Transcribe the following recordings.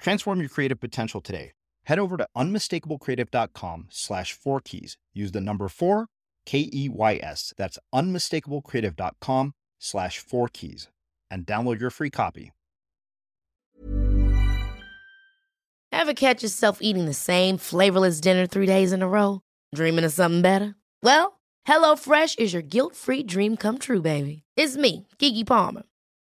Transform your creative potential today. Head over to unmistakablecreative.com slash four keys. Use the number four, K E Y S. That's unmistakablecreative.com slash four keys and download your free copy. Ever catch yourself eating the same flavorless dinner three days in a row? Dreaming of something better? Well, HelloFresh is your guilt free dream come true, baby. It's me, Keke Palmer.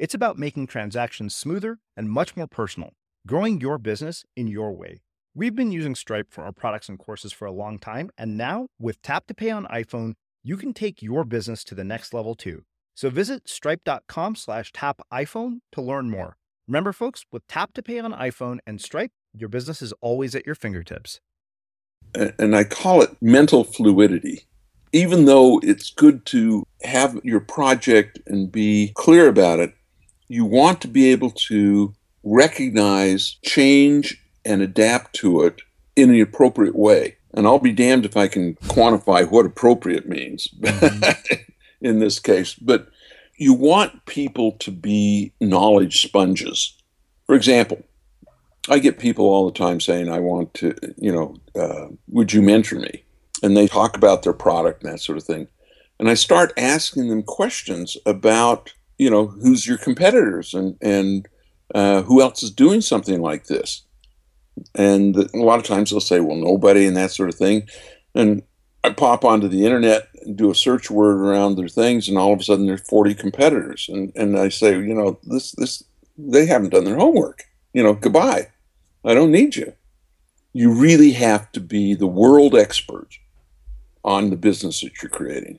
It's about making transactions smoother and much more personal, growing your business in your way. We've been using Stripe for our products and courses for a long time, and now with Tap to Pay on iPhone, you can take your business to the next level too. So visit stripe.com slash tap iPhone to learn more. Remember, folks, with Tap to Pay on iPhone and Stripe, your business is always at your fingertips. and I call it mental fluidity. Even though it's good to have your project and be clear about it, you want to be able to recognize change and adapt to it in the appropriate way. And I'll be damned if I can quantify what appropriate means in this case. But you want people to be knowledge sponges. For example, I get people all the time saying, I want to, you know, uh, would you mentor me? And they talk about their product and that sort of thing. And I start asking them questions about, you know, who's your competitors and, and uh, who else is doing something like this? And a lot of times they'll say, well, nobody and that sort of thing. And I pop onto the internet and do a search word around their things, and all of a sudden there's 40 competitors. And, and I say, you know, this, this, they haven't done their homework. You know, goodbye. I don't need you. You really have to be the world expert on the business that you're creating.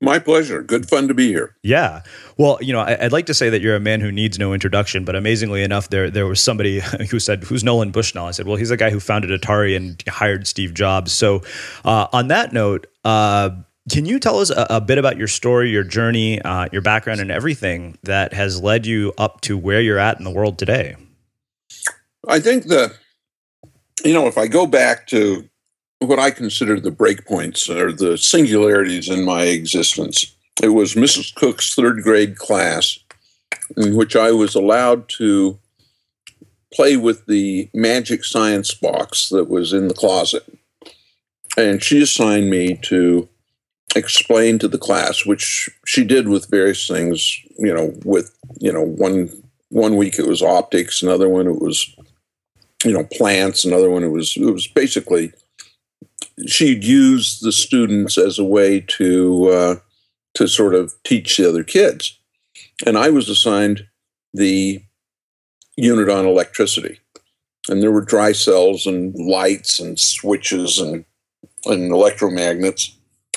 My pleasure. Good fun to be here. Yeah. Well, you know, I, would like to say that you're a man who needs no introduction, but amazingly enough, there there was somebody who said, "Who's Nolan Bushnell?" I said, "Well, he's a guy who founded Atari and hired Steve Jobs." So, uh, on that note, uh, can you tell us a, a, bit about your story, your journey, uh, your background, and everything that has led you up to where you're at in the world today? I think that, you know, if I go back to what I consider the breakpoints or the singularities in my existence. It was Mrs. Cook's third grade class in which I was allowed to play with the magic science box that was in the closet. And she assigned me to explain to the class, which she did with various things, you know, with, you know, one one week it was optics, another one it was, you know, plants, another one it was it was basically she'd use the students as a way to uh, to sort of teach the other kids, and I was assigned the unit on electricity, and there were dry cells and lights and switches and and electromagnets,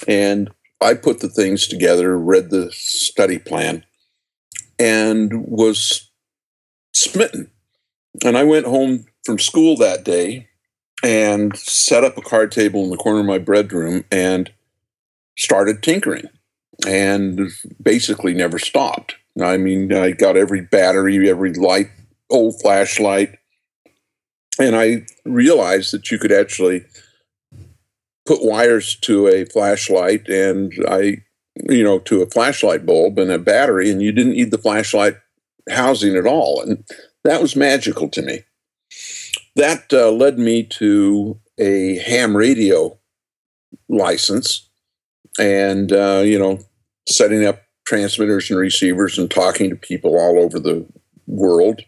and I put the things together, read the study plan, and was smitten. And I went home from school that day and set up a card table in the corner of my bedroom and started tinkering and basically never stopped. I mean, I got every battery, every light, old flashlight, and I realized that you could actually put wires to a flashlight and I, you know, to a flashlight bulb and a battery, and you didn't need the flashlight housing at all. And that was magical to me that uh, led me to a ham radio license and uh, you know setting up transmitters and receivers and talking to people all over the world.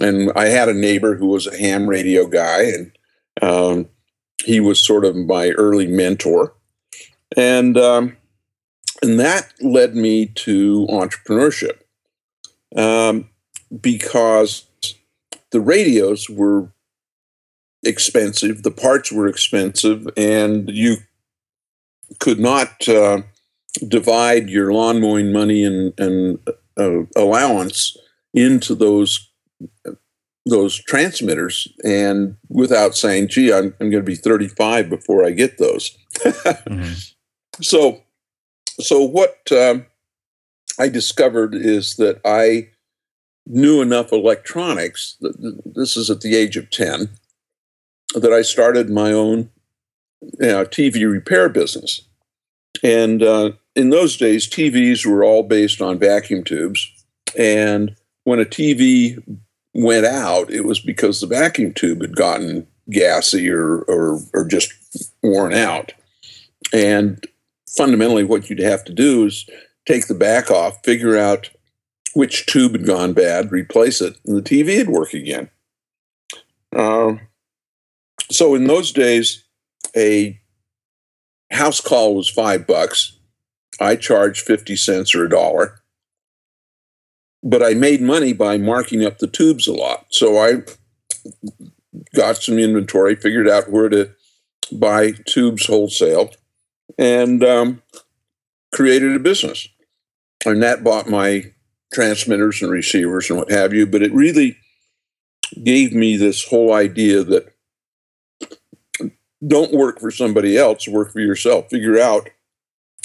And i had a neighbor who was a ham radio guy and um, he was sort of my early mentor. And um, and that led me to entrepreneurship um, because the radios were expensive. The parts were expensive, and you could not uh, divide your lawn mowing money and, and uh, allowance into those those transmitters, and without saying, "Gee, I'm, I'm going to be 35 before I get those." mm-hmm. So, so what uh, I discovered is that I knew enough electronics. This is at the age of 10 that I started my own you know, TV repair business. And uh, in those days, TVs were all based on vacuum tubes. And when a TV went out, it was because the vacuum tube had gotten gassy or, or, or just worn out. And fundamentally, what you'd have to do is take the back off, figure out which tube had gone bad, replace it, and the TV would work again. Uh, so in those days, a house call was five bucks. I charged 50 cents or a dollar. But I made money by marking up the tubes a lot. So I got some inventory, figured out where to buy tubes wholesale, and um, created a business. and that bought my transmitters and receivers and what have you. But it really gave me this whole idea that don't work for somebody else, work for yourself. Figure out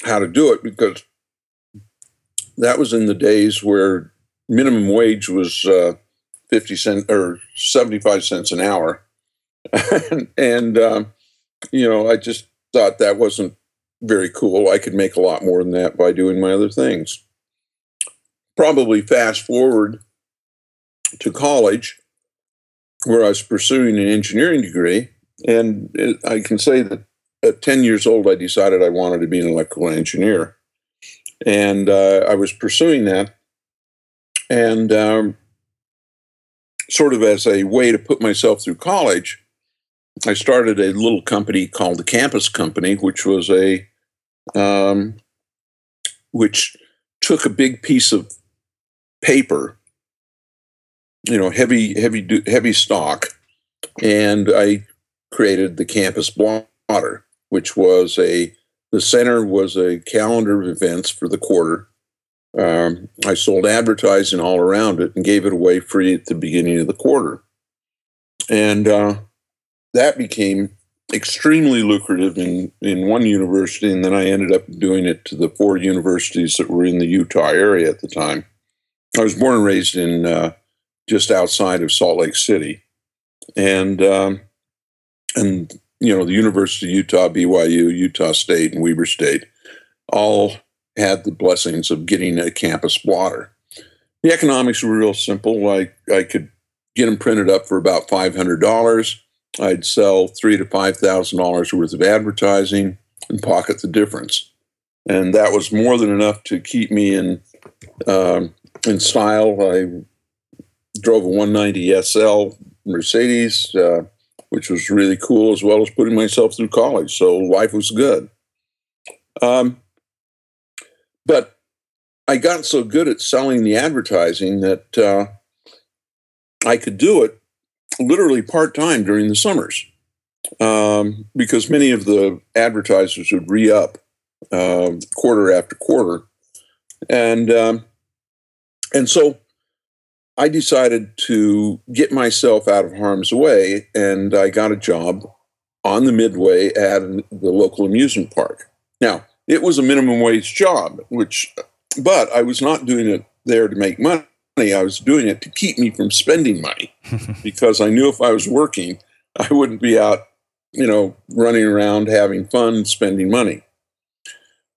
how to do it because that was in the days where minimum wage was uh, 50 cents or 75 cents an hour. and, and um, you know, I just thought that wasn't very cool. I could make a lot more than that by doing my other things. Probably fast forward to college, where I was pursuing an engineering degree. And I can say that at 10 years old, I decided I wanted to be an electrical engineer. And uh, I was pursuing that. And um, sort of as a way to put myself through college, I started a little company called the Campus Company, which was a um, which took a big piece of paper, you know, heavy, heavy, heavy stock, and I created the Campus Blotter, which was a the center was a calendar of events for the quarter. Um, I sold advertising all around it and gave it away free at the beginning of the quarter, and uh, that became extremely lucrative in, in one university, and then I ended up doing it to the four universities that were in the Utah area at the time. I was born and raised in uh, just outside of Salt Lake City, and um, and you know the University of Utah, BYU, Utah State, and Weber State all had the blessings of getting a campus blotter. The economics were real simple. I I could get them printed up for about five hundred dollars I'd sell three to five thousand dollars worth of advertising and pocket the difference, and that was more than enough to keep me in um, in style. I drove a 190 SL Mercedes, uh, which was really cool, as well as putting myself through college. So life was good. Um, but I got so good at selling the advertising that uh, I could do it literally part time during the summers um, because many of the advertisers would re up uh, quarter after quarter, and um, and so I decided to get myself out of harm's way, and I got a job on the Midway at the local amusement park. Now it was a minimum wage job, which, but I was not doing it there to make money. I was doing it to keep me from spending money because I knew if I was working, I wouldn't be out, you know, running around having fun, spending money.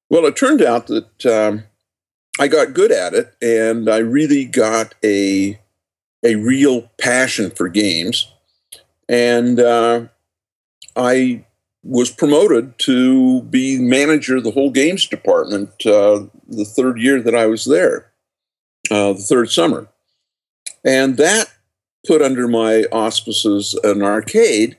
Well, it turned out that um, I got good at it, and I really got a a real passion for games, and uh, I was promoted to be manager of the whole games department uh, the third year that I was there uh, the third summer. And that put under my auspices an arcade,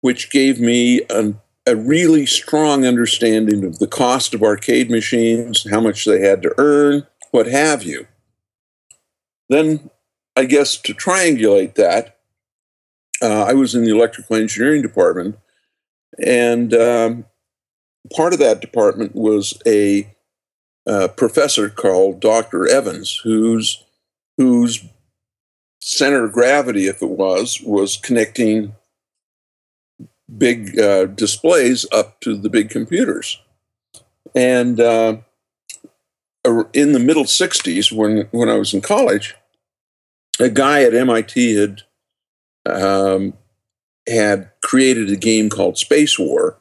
which gave me an, a really strong understanding of the cost of arcade machines, how much they had to earn, what have you. Then, I guess to triangulate that, uh, I was in the electrical engineering department, and um, part of that department was a uh, professor called Dr. Evans, whose whose center of gravity, if it was, was connecting big uh, displays up to the big computers. And uh, in the middle 60s, when, when I was in college, a guy at MIT had um, had created a game called Space War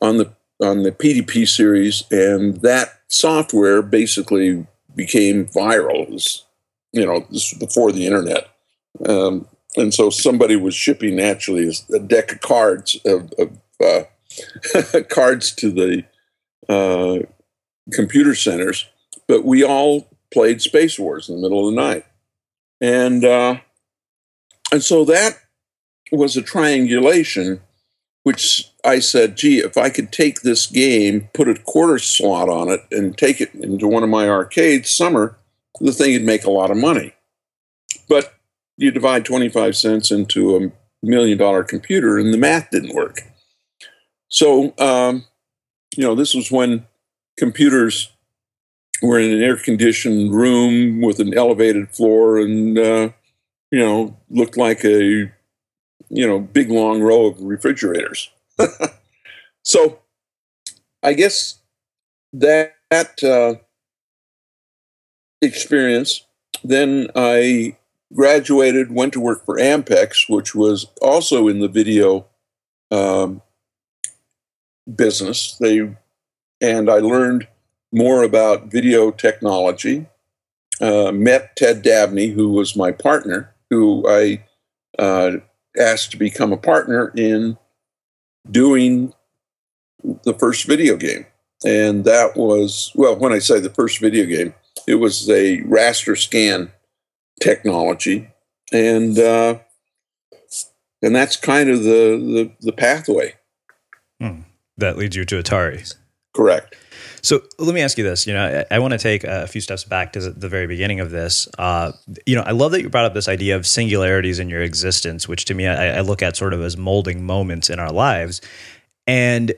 on the on the PDP series, and that software basically became viral. Was, you know, this was before the internet. Um, and so somebody was shipping actually a deck of cards of, of uh, cards to the uh, computer centers, but we all played Space Wars in the middle of the night, and uh, and so that was a triangulation which I said, gee, if I could take this game, put a quarter slot on it, and take it into one of my arcades summer, the thing would make a lot of money. But you divide 25 cents into a million dollar computer, and the math didn't work. So, um, you know, this was when computers we're in an air conditioned room with an elevated floor and, uh, you know, looked like a, you know, big long row of refrigerators. so I guess that, that uh, experience, then I graduated, went to work for Ampex, which was also in the video um, business. They and I learned more about video technology. Uh, met Ted Dabney, who was my partner, who I uh, asked to become a partner in doing the first video game. And that was, well, when I say the first video game, it was a raster scan technology. And, uh, and that's kind of the, the, the pathway. Hmm. That leads you to Atari. Correct. So let me ask you this. You know, I, I want to take a few steps back to the very beginning of this. Uh, you know, I love that you brought up this idea of singularities in your existence, which to me I, I look at sort of as molding moments in our lives. And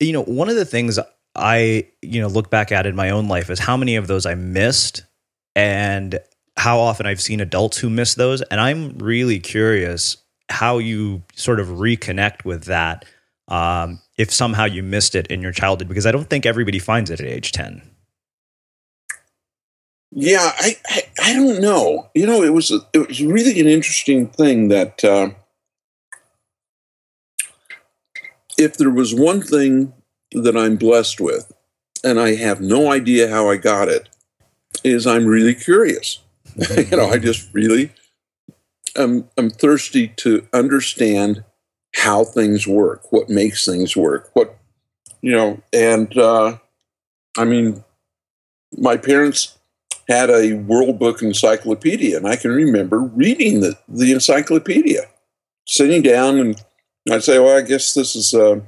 you know, one of the things I you know look back at in my own life is how many of those I missed, and how often I've seen adults who miss those. And I'm really curious how you sort of reconnect with that um, if somehow you missed it in your childhood, because I don't think everybody finds it at age 10. Yeah, I, I, I don't know. You know, it was a, it was really an interesting thing that uh, if there was one thing that I'm blessed with, and I have no idea how I got it, is I'm really curious. you know, I just really I'm I'm thirsty to understand how things work, what makes things work, what you know, and uh, I mean, my parents had a World Book Encyclopedia, and I can remember reading the the encyclopedia, sitting down, and I'd say, "Well, I guess this is a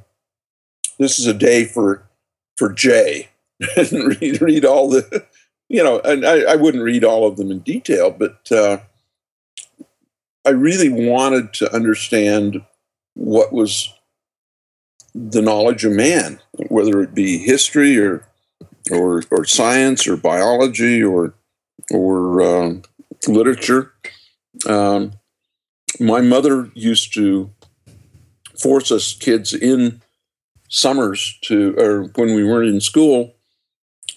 this is a day for for Jay," and read read all the, you know, and I, I wouldn't read all of them in detail, but uh, I really wanted to understand what was the knowledge of man, whether it be history or or, or science or biology or or um, literature. Um, my mother used to force us kids in summers to, or when we weren't in school,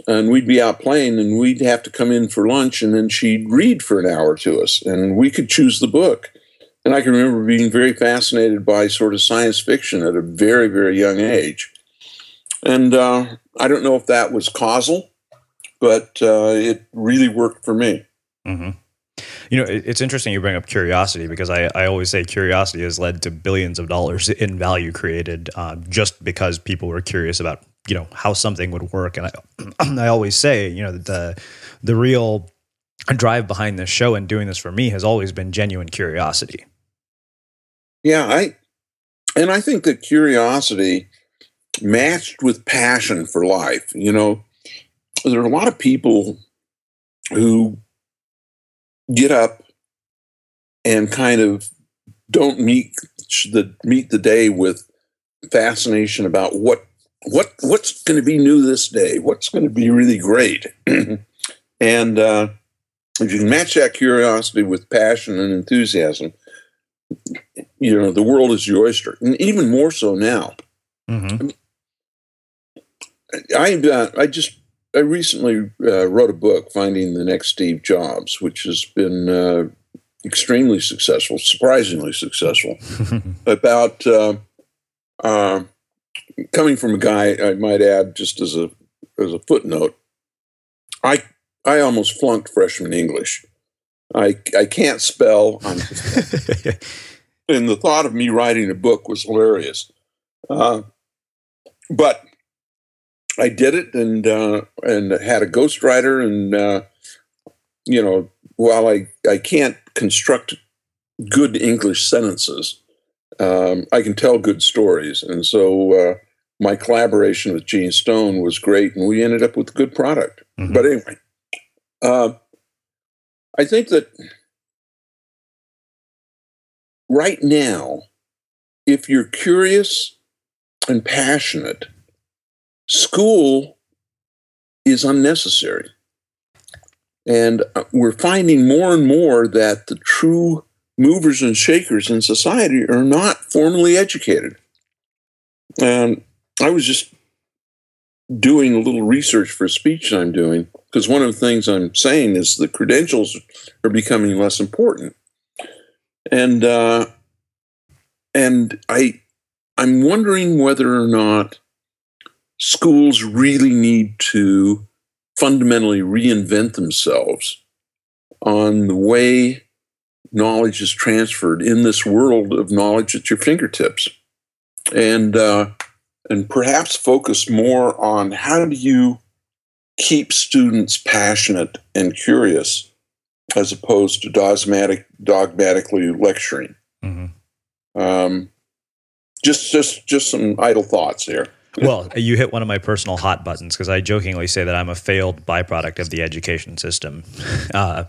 and we'd be out playing, and we'd have to come in for lunch, and then she'd read for an hour to us, and we could choose the book. And I can remember being very fascinated by sort of science fiction at a very, very young age. And uh, I don't know if that was causal, but uh, it really worked for me. Mm-hmm. You know, it's interesting you bring up curiosity because I, I always say curiosity has led to billions of dollars in value created uh, just because people were curious about you know how something would work. And I I always say you know the the real drive behind this show and doing this for me has always been genuine curiosity. Yeah, I and I think that curiosity matched with passion for life. You know, there are a lot of people who get up and kind of don't meet the meet the day with fascination about what what what's going to be new this day, what's going to be really great, and uh, if you can match that curiosity with passion and enthusiasm, you know the world is your oyster, and even more so now. Mm-hmm. I uh, I just I recently uh, wrote a book, Finding the Next Steve Jobs, which has been uh, extremely successful, surprisingly successful, about uh, uh, coming from a guy. I might add, just as a as a footnote, I I almost flunked freshman English. I I can't spell. and the thought of me writing a book was hilarious. Uh, but I did it and uh, and had a ghostwriter and uh, you know while I I can't construct good English sentences, um, I can tell good stories, and so uh, my collaboration with Gene Stone was great, and we ended up with a good product. Mm-hmm. But anyway, uh, I think that right now, if you're curious and passionate, school is unnecessary. And uh, we're finding more and more that the true movers and shakers in society are not formally educated. And I was just doing a little research for a speech I'm doing because one of the things I'm saying is the credentials are becoming less important. And uh, and I I'm wondering whether or not schools really need to fundamentally reinvent themselves on the way knowledge is transferred in this world of knowledge at your fingertips. And uh, and perhaps focus more on how do you keep students passionate and curious as opposed to dogmatic, dogmatically lecturing. Mm-hmm. um, just just just some idle thoughts here well, you hit one of my personal hot buttons because I jokingly say that I'm a failed byproduct of the education system. Uh,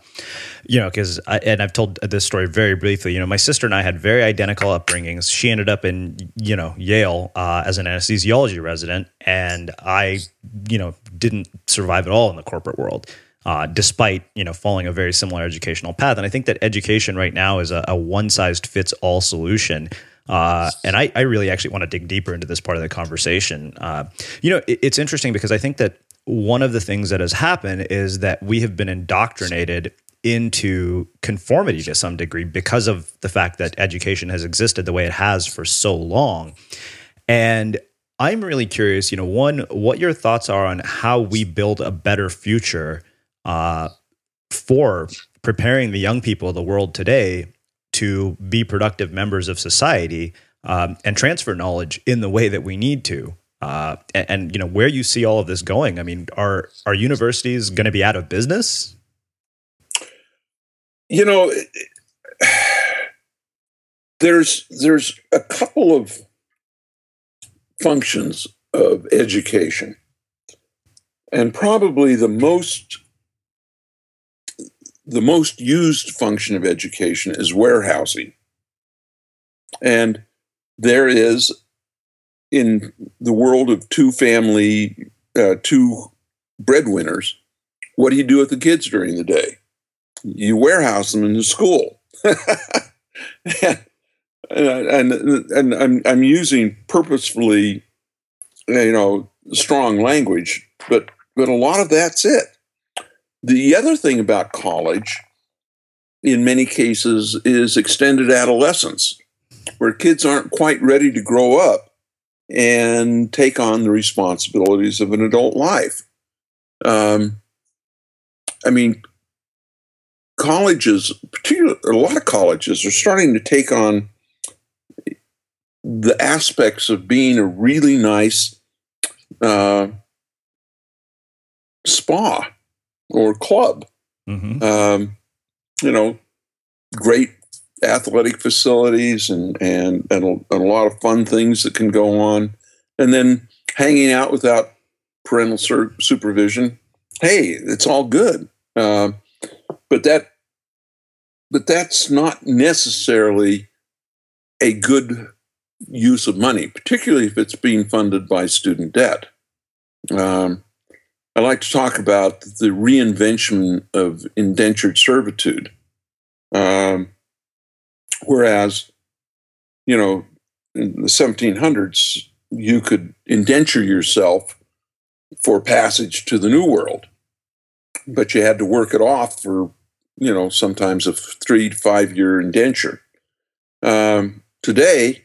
you know, because and I've told this story very briefly. You know, my sister and I had very identical upbringings. She ended up in you know Yale uh, as an anesthesiology resident, and I, you know, didn't survive at all in the corporate world. Uh, despite you know following a very similar educational path, and I think that education right now is a, a one size fits all solution uh, and I, I, really actually want to dig deeper into this part of the conversation. Uh, you know, it, it's interesting because I think that one of the things that has happened is that we have been indoctrinated into conformity to some degree because of the fact that education has existed the way it has for so long. And I'm really curious, you know, one, what your thoughts are on how we build a better future uh, for preparing the young people of the world today to be productive members of society um, and transfer knowledge in the way that we need to. Uh, and, and, you know where you see all of this going. I mean, are are universities going to be out of business? You know, there's there's a couple of functions of education, and probably the most the most used function of education is warehousing. And there is, in the world of two family, uh, two breadwinners, what do you do with the kids during the day? You warehouse them in the school. and, and, and I'm, I'm using purposefully, you know, strong language, but, but a lot of that's it. The other thing about college, in many cases, is extended adolescence, where kids aren't quite ready to grow up and take on the responsibilities of an adult life. Um, I mean, colleges, particularly a lot of colleges, are starting to take on the aspects of being a really nice uh, spa or club. Mm-hmm. Um, you know, great athletic facilities and, and, and, a, and a lot of fun things that can go on. And then hanging out without parental sur- supervision. Hey, it's all good. Uh, but that but that's not necessarily a good use of money, particularly if it's being funded by student debt. Um, I like to talk about the reinvention of indentured servitude. Um, whereas, you know, in the 1700s, you could indenture yourself for passage to the New World, but you had to work it off for, you know, sometimes a three to five year indenture. Um, today,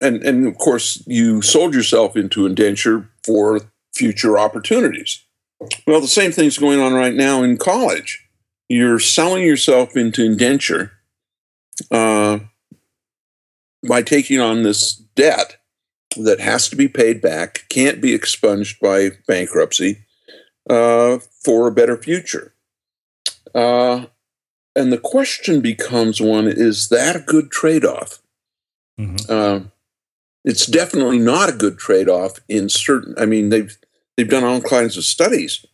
and, and of course, you sold yourself into indenture for future opportunities. Well, the same thing's going on right now in college. You're selling yourself into indenture uh, by taking on this debt that has to be paid back, can't be expunged by bankruptcy uh, for a better future. Uh, and the question becomes one is that a good trade off? Mm-hmm. It's definitely not a good trade off in certain, I mean, they've They've done all kinds of studies.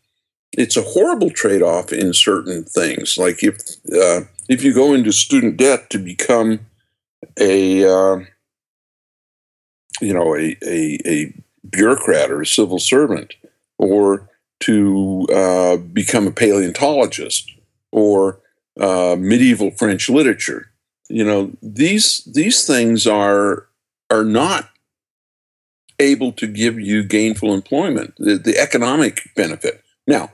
It's a horrible trade off in certain things. Like if uh, if you go into student debt to become a uh, you know a, a, a bureaucrat or a civil servant, or to uh, become a paleontologist or uh, medieval French literature. You know, these these things are are not able to give you gainful employment, the, the economic benefit. Now,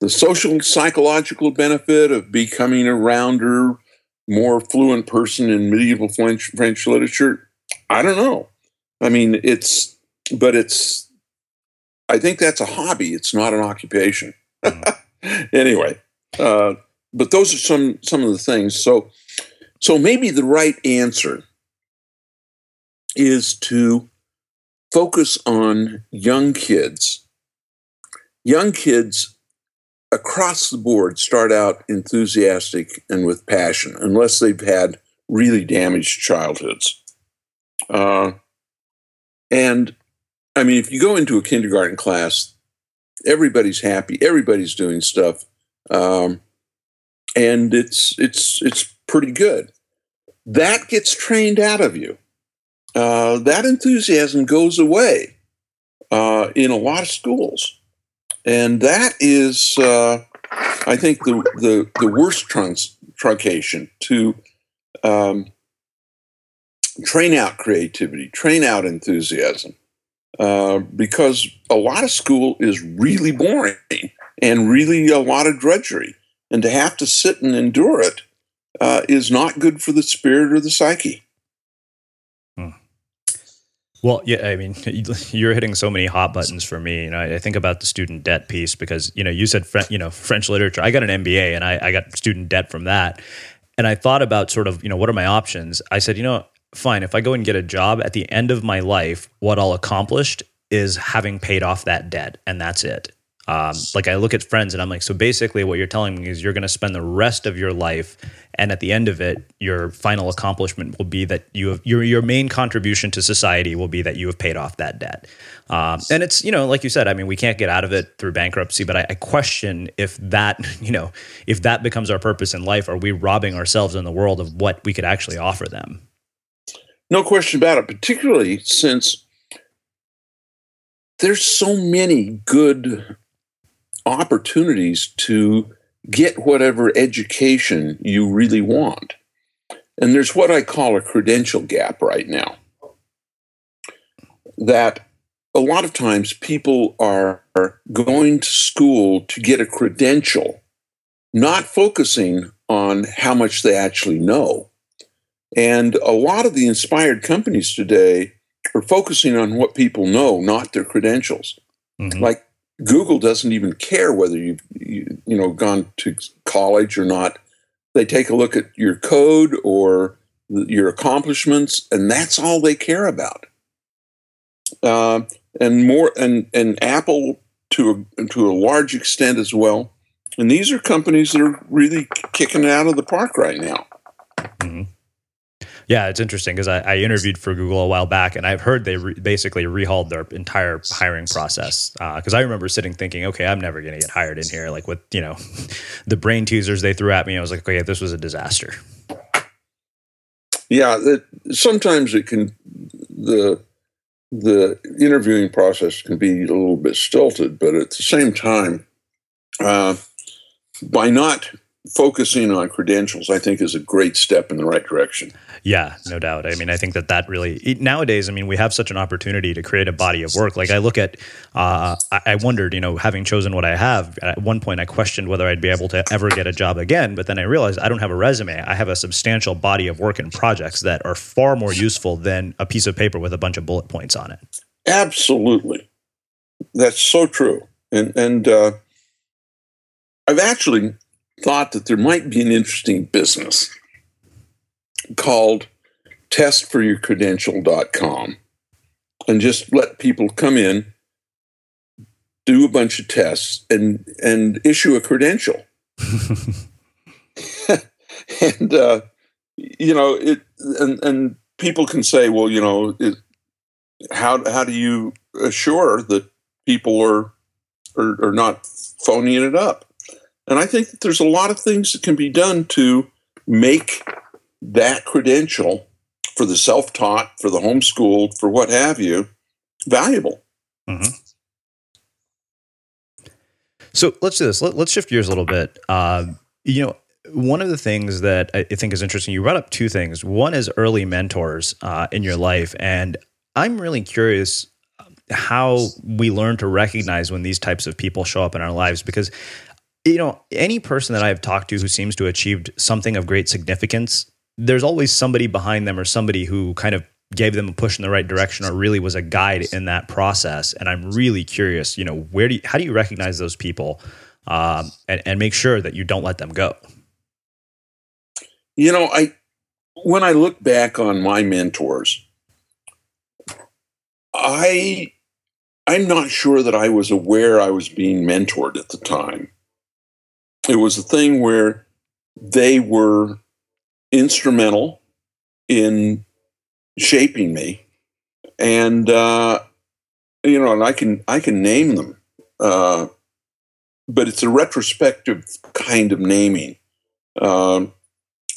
the social psychological benefit of becoming a rounder, more fluent person in medieval French, French literature, I don't know. I mean, it's, but it's, I think that's a hobby. It's not an occupation. anyway, uh, but those are some some of the things. So, so maybe the right answer is to focus on young kids. Young kids across the board start out enthusiastic and with passion, unless they've had really damaged childhoods. Uh, and I mean, if you go into a kindergarten class, everybody's happy, everybody's doing stuff, um, and it's it's it's pretty good. That gets trained out of you. Uh, that enthusiasm goes away uh, in a lot of schools, and that is, uh, I think, the the, the worst trunks, truncation to um, train out creativity, train out enthusiasm, uh, because a lot of school is really boring and really a lot of drudgery, and to have to sit and endure it uh, is not good for the spirit or the psyche. Well, yeah, I mean, you're hitting so many hot buttons for me. You know, I think about the student debt piece because you know you said you know French literature. I got an MBA and I, I got student debt from that, and I thought about sort of you know what are my options. I said, you know, fine, if I go and get a job at the end of my life, what I'll accomplished is having paid off that debt, and that's it. Um, like I look at friends and I'm like, so basically, what you're telling me is you're going to spend the rest of your life, and at the end of it, your final accomplishment will be that you have your your main contribution to society will be that you have paid off that debt. Um, and it's you know, like you said, I mean, we can't get out of it through bankruptcy, but I, I question if that you know if that becomes our purpose in life, are we robbing ourselves and the world of what we could actually offer them? No question about it, particularly since there's so many good opportunities to get whatever education you really want. And there's what I call a credential gap right now. That a lot of times people are going to school to get a credential, not focusing on how much they actually know. And a lot of the inspired companies today are focusing on what people know, not their credentials. Mm-hmm. Like Google doesn't even care whether you've you, you know gone to college or not. They take a look at your code or your accomplishments, and that's all they care about. Uh, and more, and and Apple to a, to a large extent as well. And these are companies that are really kicking it out of the park right now. Mm-hmm. Yeah, it's interesting because I, I, interviewed for Google a while back, and I've heard they re- basically rehauled their entire hiring process. Because uh, I remember sitting thinking, okay, I'm never going to get hired in here. Like with you know, the brain teasers they threw at me, I was like, okay, this was a disaster. Yeah, it, sometimes it can the the interviewing process can be a little bit stilted, but at the same time, uh, by not focusing on credentials, I think, is a great step in the right direction. Yeah, no doubt. I mean, I think that that really nowadays. I mean, we have such an opportunity to create a body of work. Like I look at, uh, I wondered, you know, having chosen what I have, at one point I questioned whether I'd be able to ever get a job again. But then I realized I don't have a resume. I have a substantial body of work and projects that are far more useful than a piece of paper with a bunch of bullet points on it. Absolutely, that's so true. And and uh, I've actually thought that there might be an interesting business called testforyourcredential.com and just let people come in do a bunch of tests and and issue a credential. And uh, you know it and and people can say well you know it, how how do you assure that people are are, are not phoning it up and I think that there's a lot of things that can be done to make that credential for the self taught, for the homeschooled, for what have you, valuable. Mm-hmm. So let's do this. Let, us shift gears a little bit. Uh, you know, one of the things that I think is interesting, you brought up two things. One is early mentors uh, in your life, and I'm really curious how we learn to recognize when these types of people show up in our lives because you know any person that i've talked to who seems to have achieved something of great significance there's always somebody behind them or somebody who kind of gave them a push in the right direction or really was a guide in that process and i'm really curious you know where do you, how do you recognize those people um, and, and make sure that you don't let them go you know i when i look back on my mentors i I'm not sure that I was aware I was being mentored at the time. It was a thing where they were instrumental in shaping me, and uh, you know, and I can I can name them, uh, but it's a retrospective kind of naming. Um,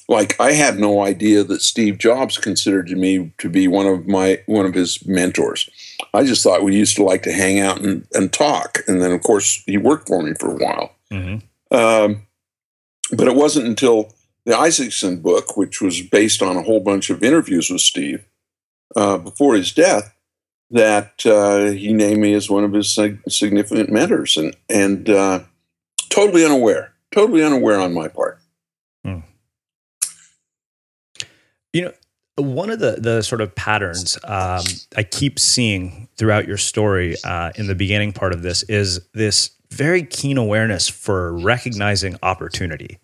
like I had no idea that Steve Jobs considered me to be one of my one of his mentors. I just thought we used to like to hang out and, and talk, and then of course he worked for me for a while. Mm-hmm. Um, but it wasn't until the Isaacson book, which was based on a whole bunch of interviews with Steve uh, before his death, that uh, he named me as one of his significant mentors, and and uh, totally unaware, totally unaware on my part. You know, one of the the sort of patterns um, I keep seeing throughout your story uh, in the beginning part of this is this very keen awareness for recognizing opportunity.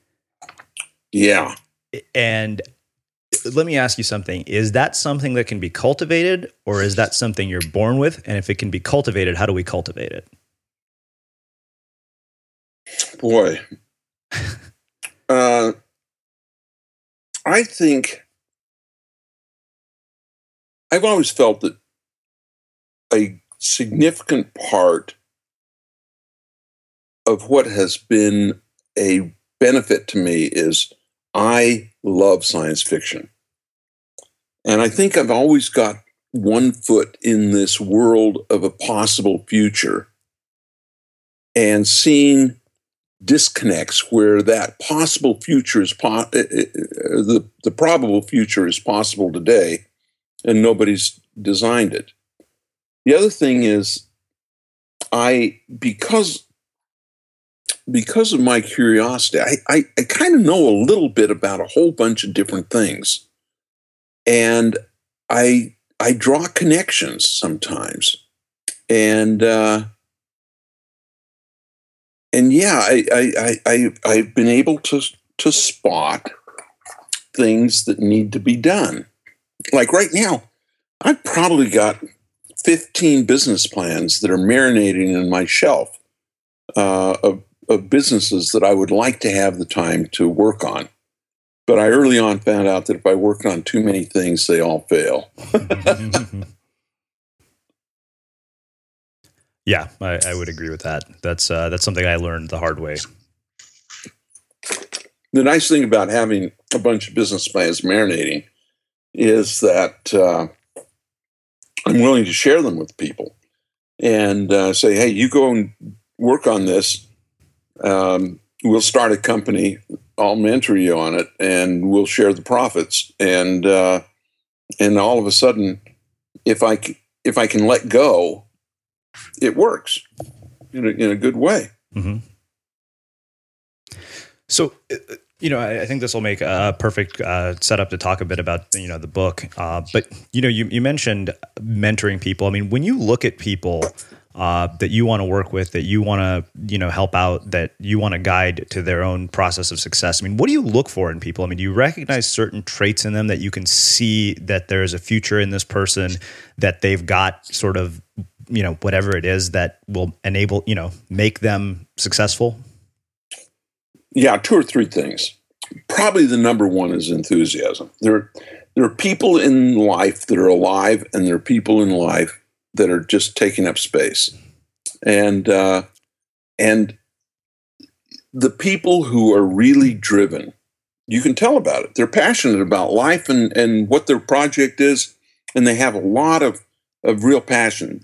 Yeah, and let me ask you something: Is that something that can be cultivated, or is that something you're born with? And if it can be cultivated, how do we cultivate it? Boy, uh, I think I've always felt that a significant part of what has been a benefit to me is I love science fiction. And I think I've always got one foot in this world of a possible future and seeing disconnects where that possible future is po- eh, eh, eh, the, the probable future is possible today and nobody's designed it. The other thing is, I because because of my curiosity, I, I, I kind of know a little bit about a whole bunch of different things, and I I draw connections sometimes, and uh, and yeah, I, I I I've been able to to spot things that need to be done. Like right now, I've probably got 15 business plans that are marinating in my shelf uh, of, of businesses that I would like to have the time to work on. But I early on found out that if I worked on too many things, they all fail. yeah, I, I, would agree with that. That's uh, that's something I learned the hard way. The nice thing about having a bunch of business plans marinating is that uh, I'm willing to share them with people and uh, say, hey, you go and work on this. Um, we'll start a company. I'll mentor you on it, and we'll share the profits. And uh, and all of a sudden, if I if I can let go, it works in a, in a good way. Mm-hmm. So, uh, you know, I, I think this will make a perfect uh, setup to talk a bit about you know the book. Uh, but you know, you you mentioned mentoring people. I mean, when you look at people uh, that you want to work with, that you want to you know help out, that you want to guide to their own process of success. I mean, what do you look for in people? I mean, do you recognize certain traits in them that you can see that there is a future in this person, that they've got sort of you know whatever it is that will enable you know make them successful yeah, two or three things. Probably the number one is enthusiasm. There, there are people in life that are alive, and there are people in life that are just taking up space, and uh, and the people who are really driven, you can tell about it. They're passionate about life and and what their project is, and they have a lot of of real passion.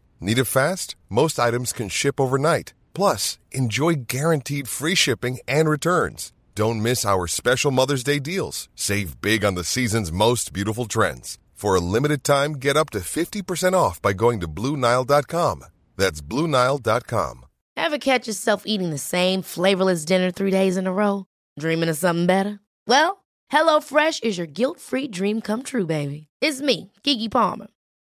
Need it fast? Most items can ship overnight. Plus, enjoy guaranteed free shipping and returns. Don't miss our special Mother's Day deals. Save big on the season's most beautiful trends. For a limited time, get up to 50% off by going to Bluenile.com. That's Bluenile.com. Ever catch yourself eating the same flavorless dinner three days in a row? Dreaming of something better? Well, HelloFresh is your guilt free dream come true, baby. It's me, Keke Palmer.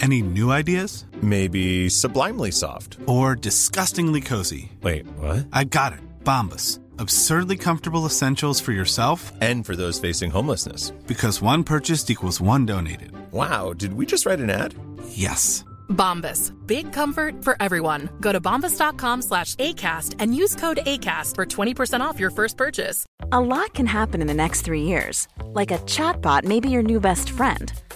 Any new ideas? Maybe sublimely soft. Or disgustingly cozy. Wait, what? I got it. Bombas. Absurdly comfortable essentials for yourself and for those facing homelessness. Because one purchased equals one donated. Wow, did we just write an ad? Yes. Bombas. Big comfort for everyone. Go to bombas.com slash ACAST and use code ACAST for 20% off your first purchase. A lot can happen in the next three years. Like a chatbot may be your new best friend.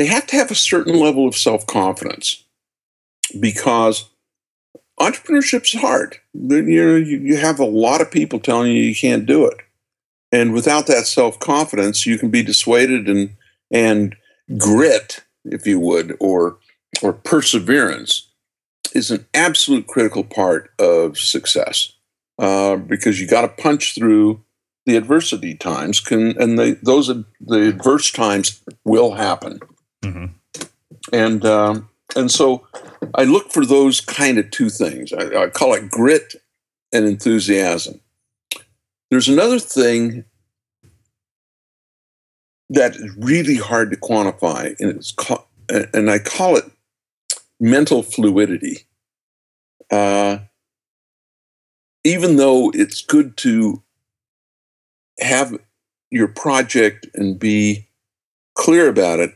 they have to have a certain level of self confidence because entrepreneurship's hard. You know, you have a lot of people telling you you can't do it, and without that self confidence, you can be dissuaded and and grit, if you would, or or perseverance is an absolute critical part of success uh, because you got to punch through the adversity times can and those the adverse times will happen mm-hmm. and um, and so I look for those kind of two things. I, I call it grit and enthusiasm. There's another thing that is really hard to quantify, and it's and I call it mental fluidity. Uh, even though it's good to have your project and be clear about it,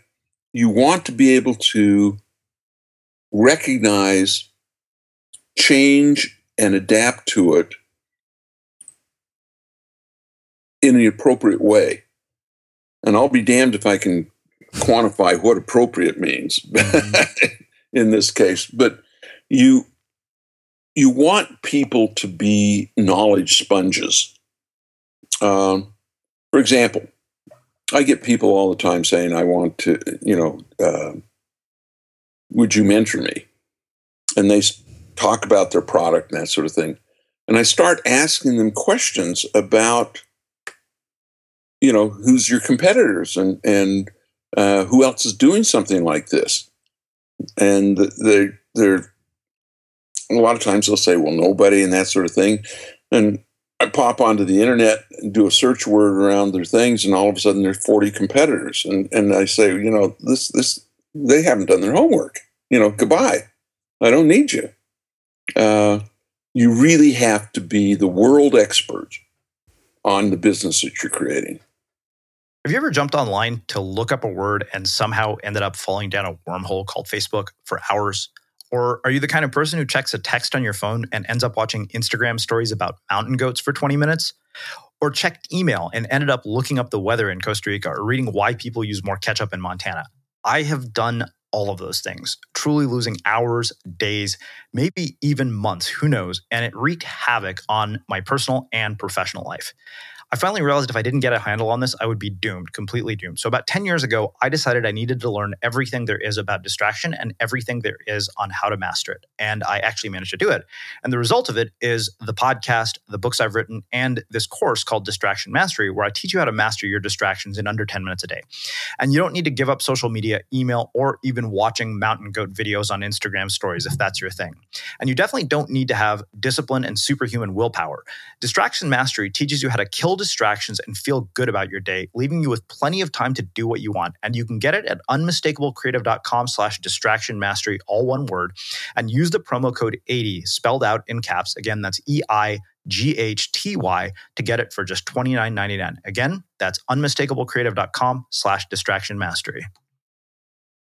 you want to be able to recognize change and adapt to it in the appropriate way. And I'll be damned if I can quantify what appropriate means in this case. But you you want people to be knowledge sponges. Um, for example, I get people all the time saying, "I want to," you know. Uh, would you mentor me? And they talk about their product and that sort of thing. And I start asking them questions about, you know, who's your competitors and, and uh, who else is doing something like this? And they, they're, a lot of times they'll say, well, nobody and that sort of thing. And I pop onto the internet and do a search word around their things, and all of a sudden there's 40 competitors. And, and I say, you know, this, this, they haven't done their homework. You know, goodbye. I don't need you. Uh, you really have to be the world expert on the business that you're creating. Have you ever jumped online to look up a word and somehow ended up falling down a wormhole called Facebook for hours? Or are you the kind of person who checks a text on your phone and ends up watching Instagram stories about mountain goats for 20 minutes? Or checked email and ended up looking up the weather in Costa Rica or reading why people use more ketchup in Montana? I have done all of those things, truly losing hours, days, maybe even months, who knows? And it wreaked havoc on my personal and professional life. I finally realized if I didn't get a handle on this, I would be doomed, completely doomed. So, about 10 years ago, I decided I needed to learn everything there is about distraction and everything there is on how to master it. And I actually managed to do it. And the result of it is the podcast, the books I've written, and this course called Distraction Mastery, where I teach you how to master your distractions in under 10 minutes a day. And you don't need to give up social media, email, or even watching mountain goat videos on Instagram stories if that's your thing. And you definitely don't need to have discipline and superhuman willpower. Distraction Mastery teaches you how to kill distractions and feel good about your day, leaving you with plenty of time to do what you want. And you can get it at unmistakablecreative.com slash distraction mastery, all one word, and use the promo code 80 spelled out in caps. Again, that's E-I G-H-T-Y to get it for just $29.99. Again, that's unmistakablecreative.com slash distraction mastery.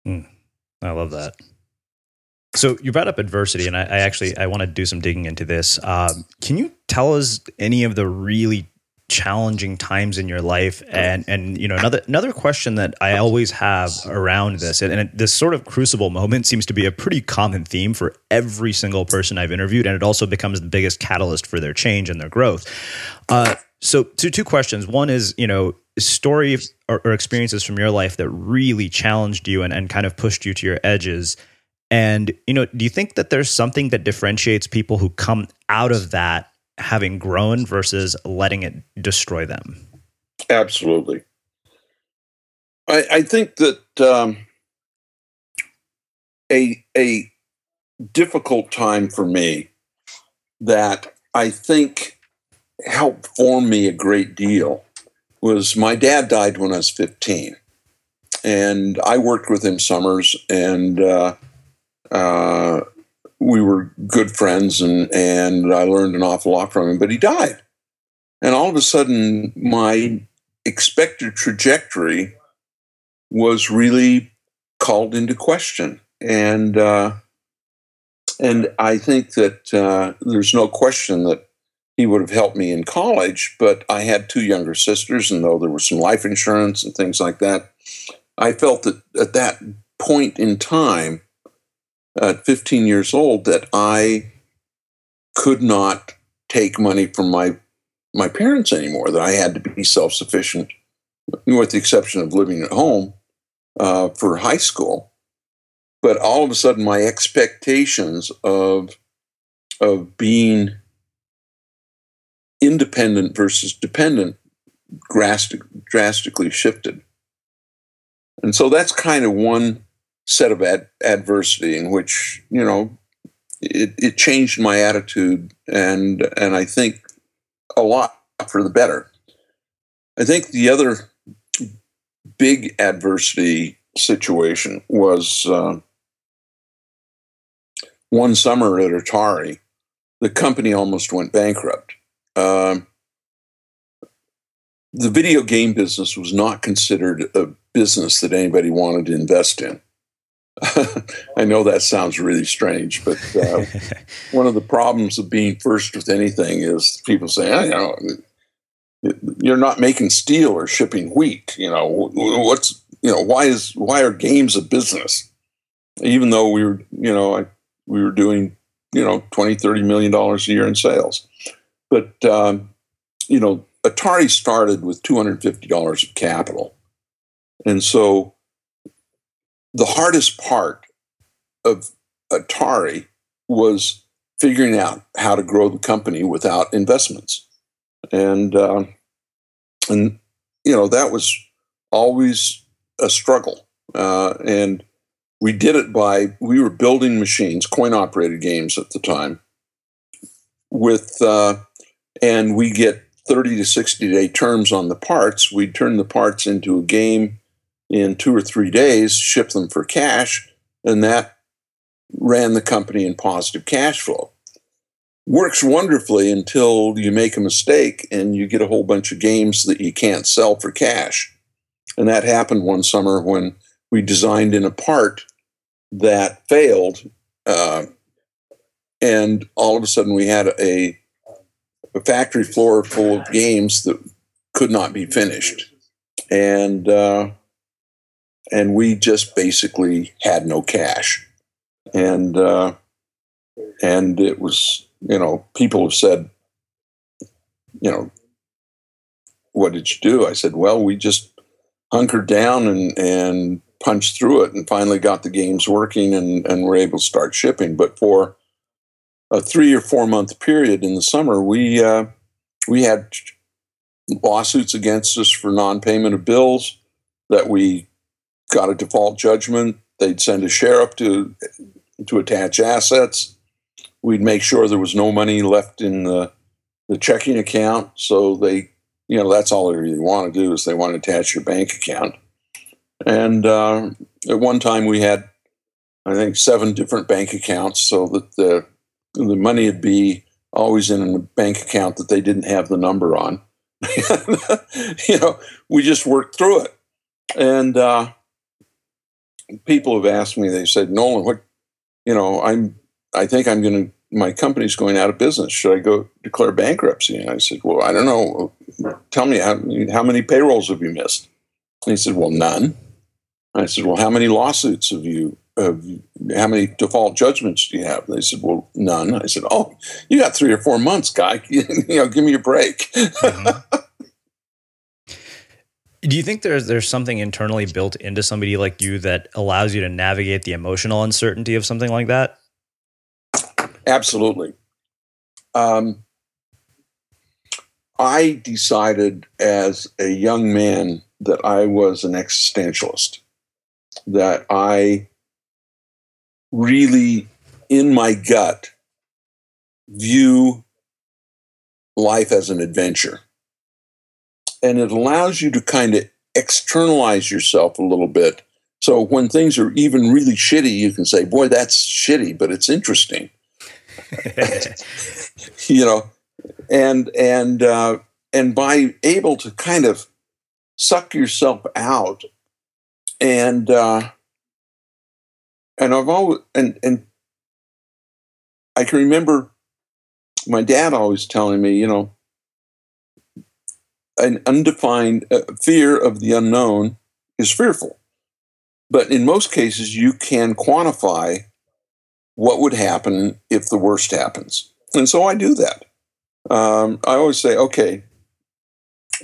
Mm, I love that. So you brought up adversity, and I, I actually I want to do some digging into this. Um, can you tell us any of the really challenging times in your life and and you know another another question that I always have around this and, and this sort of crucible moment seems to be a pretty common theme for every single person I've interviewed and it also becomes the biggest catalyst for their change and their growth. Uh, so two two questions. One is you know story or, or experiences from your life that really challenged you and, and kind of pushed you to your edges. And you know, do you think that there's something that differentiates people who come out of that having grown versus letting it destroy them? Absolutely. I, I think that um, a a difficult time for me that I think helped form me a great deal was my dad died when I was 15. And I worked with him summers, and uh, uh, we were good friends and, and I learned an awful lot from him, but he died. And all of a sudden, my expected trajectory was really called into question. And, uh, and I think that uh, there's no question that he would have helped me in college, but I had two younger sisters, and though there was some life insurance and things like that, I felt that at that point in time, at 15 years old that I could not take money from my my parents anymore. That I had to be self sufficient, with the exception of living at home uh, for high school. But all of a sudden, my expectations of of being independent versus dependent drastic, drastically shifted. And so that's kind of one set of ad- adversity in which you know it, it changed my attitude and and I think a lot for the better. I think the other big adversity situation was uh, one summer at Atari. The company almost went bankrupt. Uh, the video game business was not considered a business that anybody wanted to invest in. I know that sounds really strange, but uh, one of the problems of being first with anything is people say, oh, you know, you're not making steel or shipping wheat. You know, what's you know why is why are games a business? Even though we were, you know, I, we were doing, you know, 20, 30 million dollars a year in sales, but um, you know, Atari started with two hundred fifty dollars of capital, and so the hardest part of Atari was figuring out how to grow the company without investments, and uh, and you know that was always a struggle, uh, and we did it by we were building machines, coin operated games at the time, with uh, and we get thirty to sixty day terms on the parts. We'd turn the parts into a game in two or three days, ship them for cash, and that ran the company in positive cash flow. works wonderfully until you make a mistake and you get a whole bunch of games that you can't sell for cash. And that happened one summer when we designed in a part that failed. Uh, and all of a sudden we had a, a, factory floor full of games that could not be finished. And, uh, and we just basically had no cash. And, uh, and it was you know, people have said, you know, what did you do? I said, well, we just hunkered down and, and punched through it and finally got the games working and, and were able to start shipping. But for a three or four month period in the summer, we, uh, we had lawsuits against us for non payment of bills that we got a default judgment. They'd send a sheriff to, to attach assets we'd make sure there was no money left in the, the checking account. So they, you know, that's all they really want to do is they want to attach your bank account. And uh, at one time we had, I think, seven different bank accounts so that the, the money would be always in a bank account that they didn't have the number on. you know, we just worked through it. And uh, people have asked me, they said, Nolan, what, you know, I'm, I think I'm going to my company's going out of business. Should I go declare bankruptcy? And I said, well, I don't know. Tell me, how, how many payrolls have you missed? And he said, well, none. I said, well, how many lawsuits have you, have, how many default judgments do you have? And they said, well, none. I said, oh, you got three or four months, guy. you know, give me a break. Mm-hmm. Do you think there's there's something internally built into somebody like you that allows you to navigate the emotional uncertainty of something like that? Absolutely. Um, I decided as a young man that I was an existentialist, that I really, in my gut, view life as an adventure. And it allows you to kind of externalize yourself a little bit. So when things are even really shitty, you can say, boy, that's shitty, but it's interesting. you know, and and uh, and by able to kind of suck yourself out, and uh, and I've always and and I can remember my dad always telling me, you know, an undefined uh, fear of the unknown is fearful. But in most cases, you can quantify what would happen if the worst happens. And so I do that. Um, I always say, okay,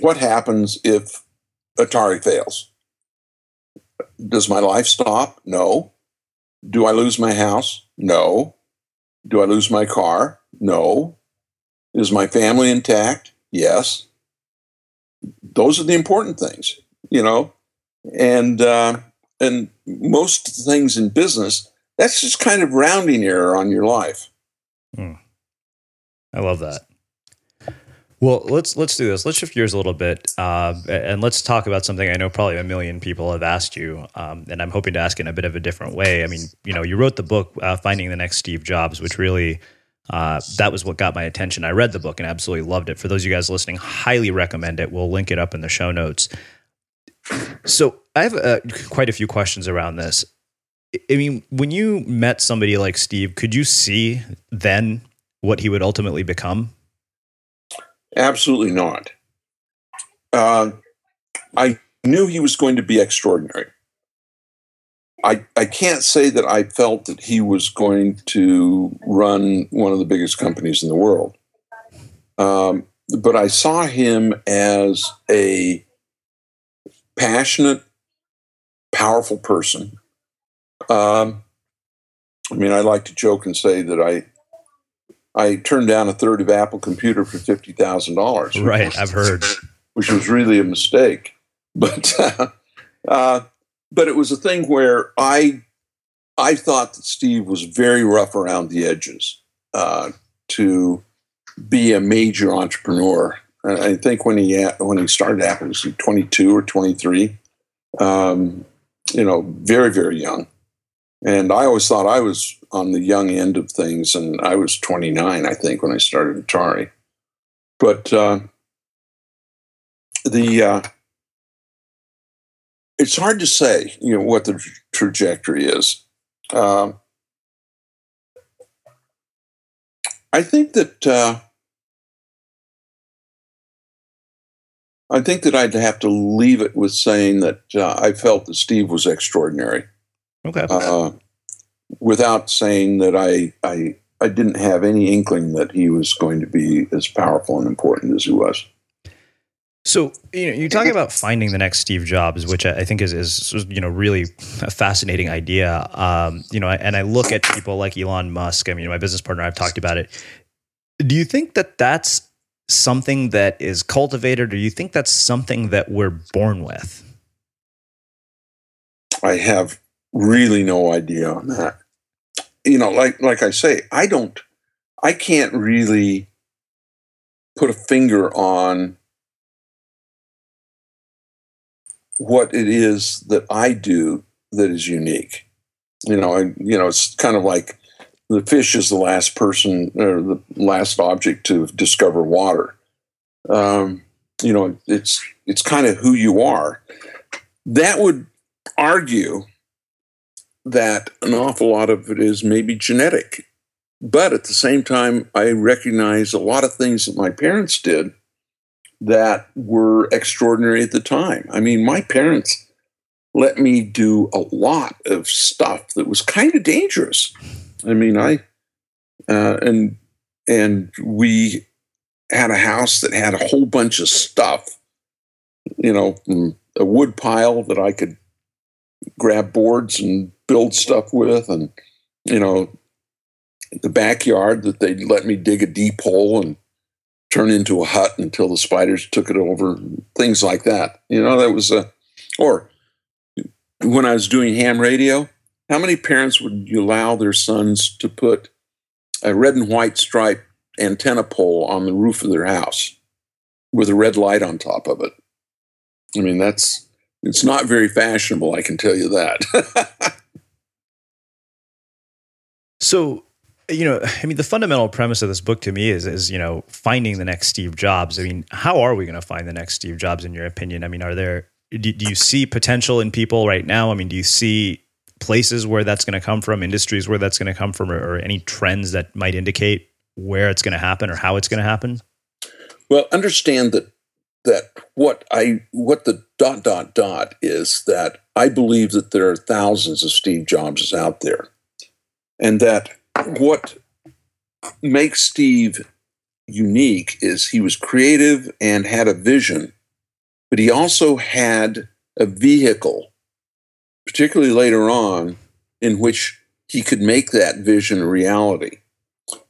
what happens if Atari fails? Does my life stop? No. Do I lose my house? No. Do I lose my car? No. Is my family intact? Yes. Those are the important things, you know. And uh, and most things in business that's just kind of rounding error on your life. Hmm. I love that. Well, let's let's do this. Let's shift gears a little bit, uh, and let's talk about something I know probably a million people have asked you, um, and I'm hoping to ask in a bit of a different way. I mean, you know, you wrote the book uh, "Finding the Next Steve Jobs," which really uh, that was what got my attention. I read the book and absolutely loved it. For those of you guys listening, highly recommend it. We'll link it up in the show notes. So I have uh, quite a few questions around this. I mean, when you met somebody like Steve, could you see then what he would ultimately become? Absolutely not. Uh, I knew he was going to be extraordinary. I, I can't say that I felt that he was going to run one of the biggest companies in the world. Um, but I saw him as a passionate, powerful person um, I mean, I like to joke and say that I I turned down a third of Apple Computer for fifty thousand dollars. Right, I've heard, which was really a mistake. But uh, uh, but it was a thing where I I thought that Steve was very rough around the edges uh, to be a major entrepreneur. I think when he when he started Apple, was he twenty two or twenty three? Um, you know, very very young And I always thought I was on the young end of things, and I was 29, I think, when I started Atari. But uh, the uh, it's hard to say, you know, what the trajectory is. Um, I think that uh, I think that I'd have to leave it with saying that uh, I felt that Steve was extraordinary. Okay. Uh, without saying that I, I I didn't have any inkling that he was going to be as powerful and important as he was. So you know, you talk about finding the next Steve Jobs, which I think is is you know really a fascinating idea. Um, you know, and I look at people like Elon Musk. I mean, my business partner, I've talked about it. Do you think that that's something that is cultivated, or do you think that's something that we're born with? I have really no idea on that. You know, like like I say, I don't, I can't really put a finger on what it is that I do that is unique. You know, you know, it's kind of like the fish is the last person or the last object to discover water. Um, you know, it's it's kind of who you are. That would argue that an awful lot of it is maybe genetic. But at the same time, I recognize a lot of things that my parents did that were extraordinary at the time. I mean, my parents let me do a lot of stuff that was kind of dangerous. I mean, I uh, and and we had a house that had a whole bunch of stuff, you know, a wood pile that I could grab boards and build stuff with, and you know, the backyard that they let me dig a deep hole and turn into a hut until the spiders took it over, things like that. You know, that was a, or when I was doing ham radio, how many parents would you allow their sons to put a red and white stripe antenna pole on the roof of their house with a red light on top of it? I mean, that's, it's not very fashionable, I can tell you that. so, you know, I mean, the fundamental premise of this book to me is, is you know, finding the next Steve Jobs. I mean, how are we going to find the next Steve Jobs, in your opinion? I mean, are there, do, do you see potential in people right now? I mean, do you see places where that's going to come from, industries where that's going to come from, or, or any trends that might indicate where it's going to happen or how it's going to happen? Well, understand that that what I what the dot dot dot is that I believe that there are thousands of Steve Jobses out there, and that what makes Steve unique is he was creative and had a vision, but he also had a vehicle, particularly later on, in which he could make that vision a reality.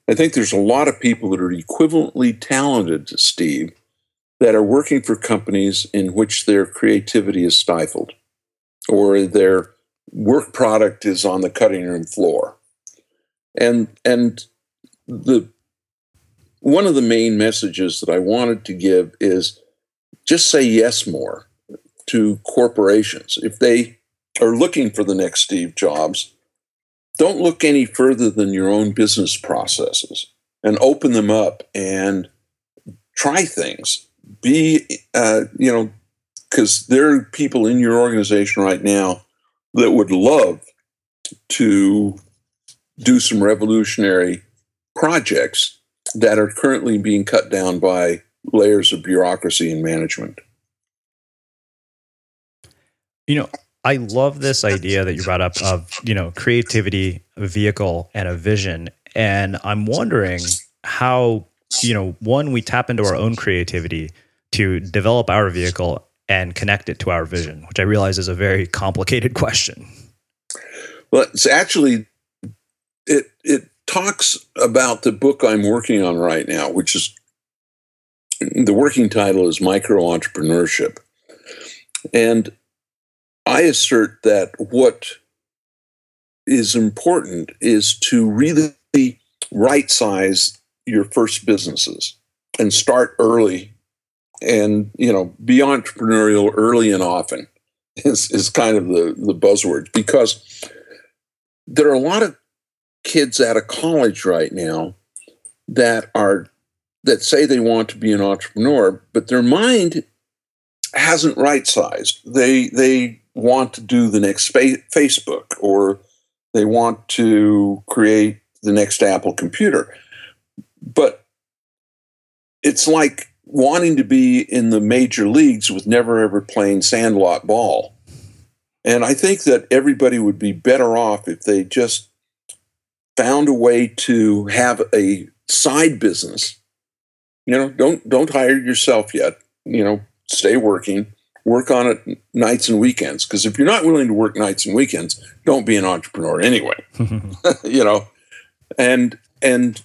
I think there's a lot of people that are equivalently talented to Steve that are working for companies in which their creativity is stifled or their work product is on the cutting room floor and and the one of the main messages that I wanted to give is just say yes more to corporations if they are looking for the next Steve Jobs. Don't look any further than your own business processes and open them up and try things. Be, uh, you know, because there are people in your organization right now that would love to do some revolutionary projects that are currently being cut down by layers of bureaucracy and management. You know, I love this idea that you brought up of, you know, creativity, a vehicle, and a vision. And I'm wondering how, you know, one, we tap into our own creativity to develop our vehicle and connect it to our vision, which I realize is a very complicated question. Well, it's actually it it talks about the book I'm working on right now, which is the working title is micro entrepreneurship, and I assert that what is important is to really right size your first businesses and start early and you know be entrepreneurial early and often is, is kind of the, the buzzword because there are a lot of kids out of college right now that are that say they want to be an entrepreneur, but their mind hasn't right sized. They they want to do the next fa- Facebook or they want to create the next Apple computer. But it's like wanting to be in the major leagues with never ever playing sandlot ball. And I think that everybody would be better off if they just found a way to have a side business. You know, don't don't hire yourself yet. You know, stay working, work on it nights and weekends. Because if you're not willing to work nights and weekends, don't be an entrepreneur anyway. you know, and and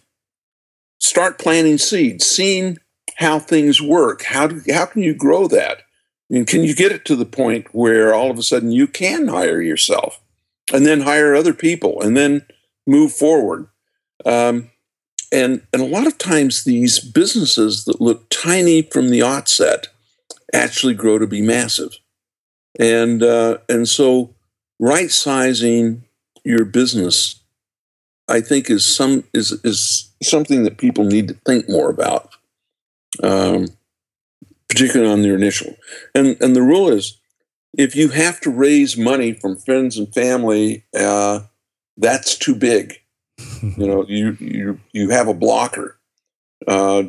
start planting seeds, seeing how things work. How do, how can you grow that? I mean, can you get it to the point where all of a sudden you can hire yourself, and then hire other people, and then move forward? Um, and and a lot of times these businesses that look tiny from the outset actually grow to be massive, and uh, and so right sizing your business, I think, is some is is something that people need to think more about, um, particularly on their initial. And and the rule is, if you have to raise money from friends and family, uh, that's too big. you know, you you you have a blocker. Uh,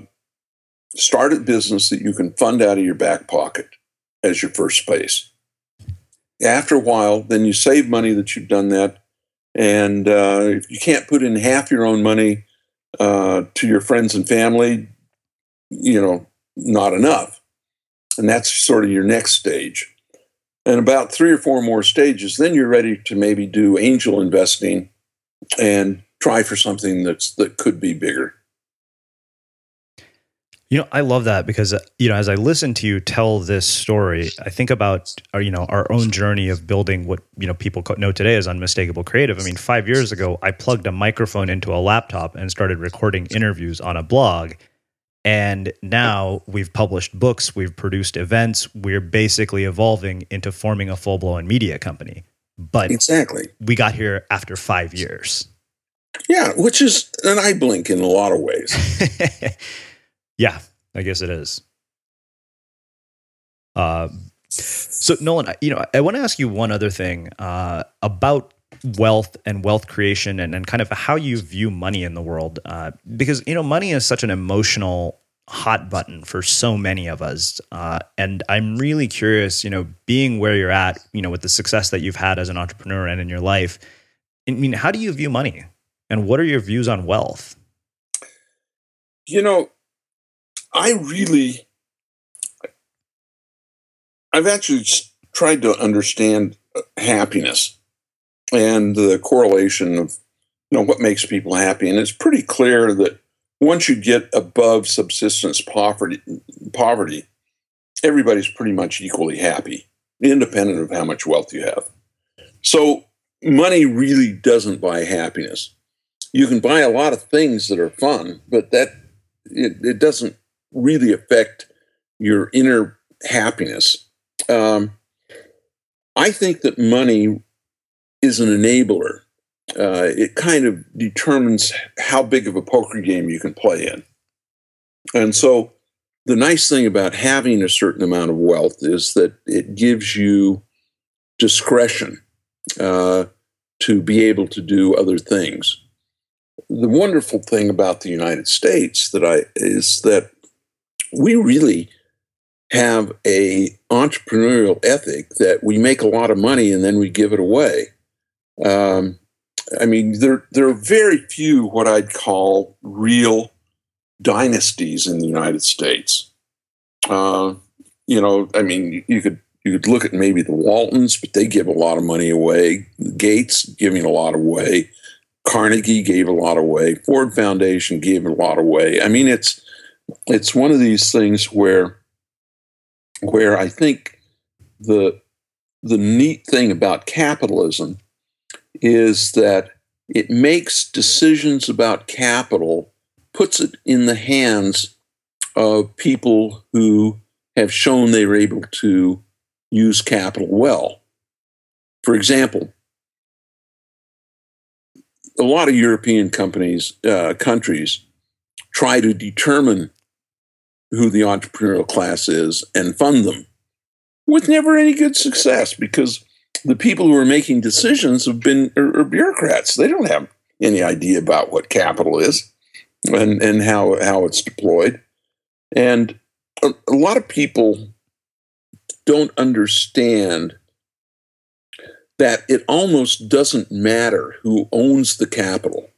start a business that you can fund out of your back pocket as your first space. After a while, then you save money that you've done that, and uh, if you can't put in half your own money uh, to your friends and family, you know, not enough, and that's sort of your next stage. And about three or four more stages, then you're ready to maybe do angel investing and try for something that's that could be bigger. You know, I love that because uh, you know, as I listen to you tell this story, I think about our, uh, you know our own journey of building what you know people know today as unmistakable creative. I mean, five years ago, I plugged a microphone into a laptop and started recording interviews on a blog. And now we've published books, we've produced events, we're basically evolving into forming a full blown media company. But exactly, we got here after five years. Yeah, which is an eye blink in a lot of ways. yeah, I guess it is. Uh, so Nolan, you know, I want to ask you one other thing uh, about wealth and wealth creation and, and kind of how you view money in the world. Uh, because, you know, money is such an emotional hot button for so many of us. Uh, and I'm really curious, you know, being where you're at, you know, with the success that you've had as an entrepreneur and in your life. I mean, how do you view money? And what are your views on wealth? You know, I really, I've actually tried to understand uh, happiness and the correlation of, you know, what makes people happy. And it's pretty clear that once you get above subsistence poverty, poverty, everybody's pretty much equally happy, independent of how much wealth you have. So money really doesn't buy happiness you can buy a lot of things that are fun, but that it, it doesn't really affect your inner happiness. Um, I think that money is an enabler. Uh, it kind of determines how big of a poker game you can play in. And so, the nice thing about having a certain amount of wealth is that it gives you discretion uh, to be able to do other things the wonderful thing about the United States that I is that we really have a entrepreneurial ethic that we make a lot of money and then we give it away. Um, I mean, there there are very few what I'd call real dynasties in the United States. Uh, you know, I mean, you could you could look at maybe the Waltons, but they give a lot of money away. Gates giving a lot away. Carnegie gave a lot away. Ford Foundation gave a lot away. I mean, it's it's one of these things where where I think the the neat thing about capitalism is that it makes decisions about capital, puts it in the hands of people who have shown they were able to use capital well. For example, a lot of European companies, uh, countries, try to determine who the entrepreneurial class is and fund them with never any good success because the people who are making decisions have been are, are bureaucrats. They don't have any idea about what capital is and, and how, how it's deployed. And a, a lot of people don't understand that it almost doesn't matter who owns the capital.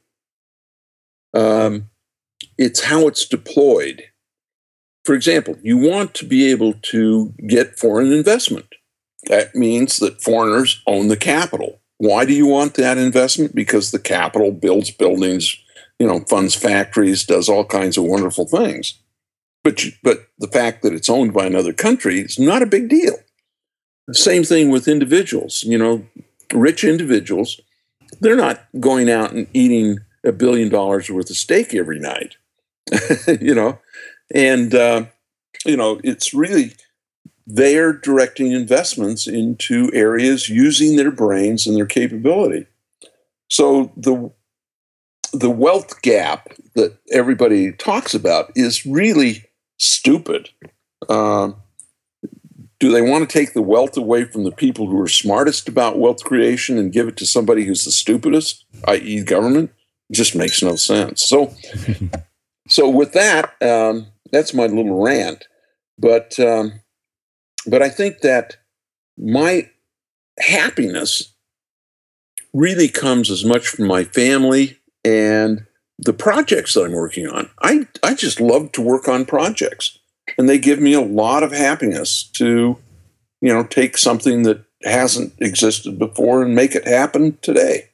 Um, it's how it's deployed. For example, you want to be able to get foreign investment. That means that foreigners own the capital. Why do you want that investment? Because the capital builds buildings, you know, funds factories, does all kinds of wonderful things. But you, but the fact that it's owned by another country is not a big deal. Same thing with individuals. You know, rich individuals, they're not going out and eating a billion dollars worth of steak every night. you know, and uh, you know, it's really they're directing investments into areas using their brains and their capability. So the the wealth gap that everybody talks about is really stupid. Um, do they want to take the wealth away from the people who are smartest about wealth creation and give it to somebody who's the stupidest, i.e., government? It just makes no sense. So, so with that, um, that's my little rant. But um, but I think that my happiness really comes as much from my family and the projects that I'm working on. I, I just love to work on projects. And they give me a lot of happiness to, you know, take something that hasn't existed before and make it happen today.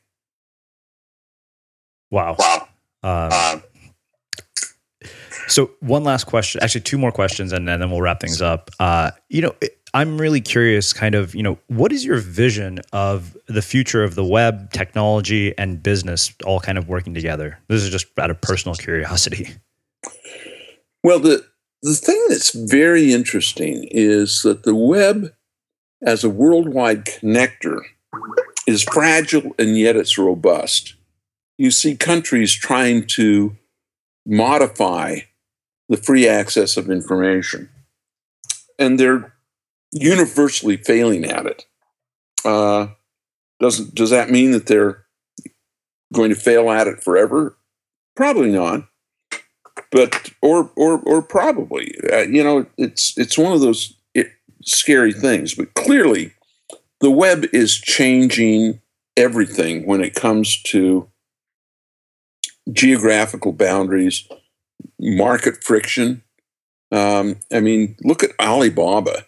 Wow. Wow. Uh, so one last question, actually two more questions, and, and then we'll wrap things up. Uh, you know, I'm really curious, kind of, you know, what is your vision of the future of the web, technology, and business all kind of working together? This is just out of personal curiosity. Well, the the thing that's very interesting is that the web, as a worldwide connector, is fragile and yet it's robust. You see countries trying to modify the free access of information, and they're universally failing at it. Uh, doesn't does that mean that they're going to fail at it forever? Probably not. But or or or probably, uh, you know, it's it's one of those it, scary things. But clearly, the web is changing everything when it comes to geographical boundaries, market friction. Um, I mean, look at Alibaba.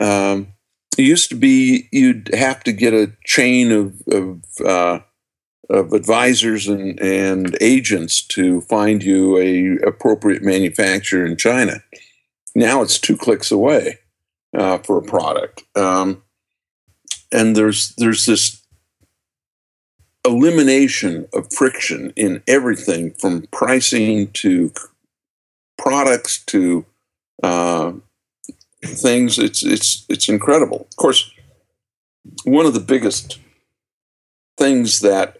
Um, it used to be you'd have to get a chain of of, uh, of advisors and, and agents to find you a appropriate manufacturer in China. Now it's two clicks away uh, for a product, um, and there's there's this elimination of friction in everything from pricing to products to uh, things. It's it's it's incredible. Of course, one of the biggest things that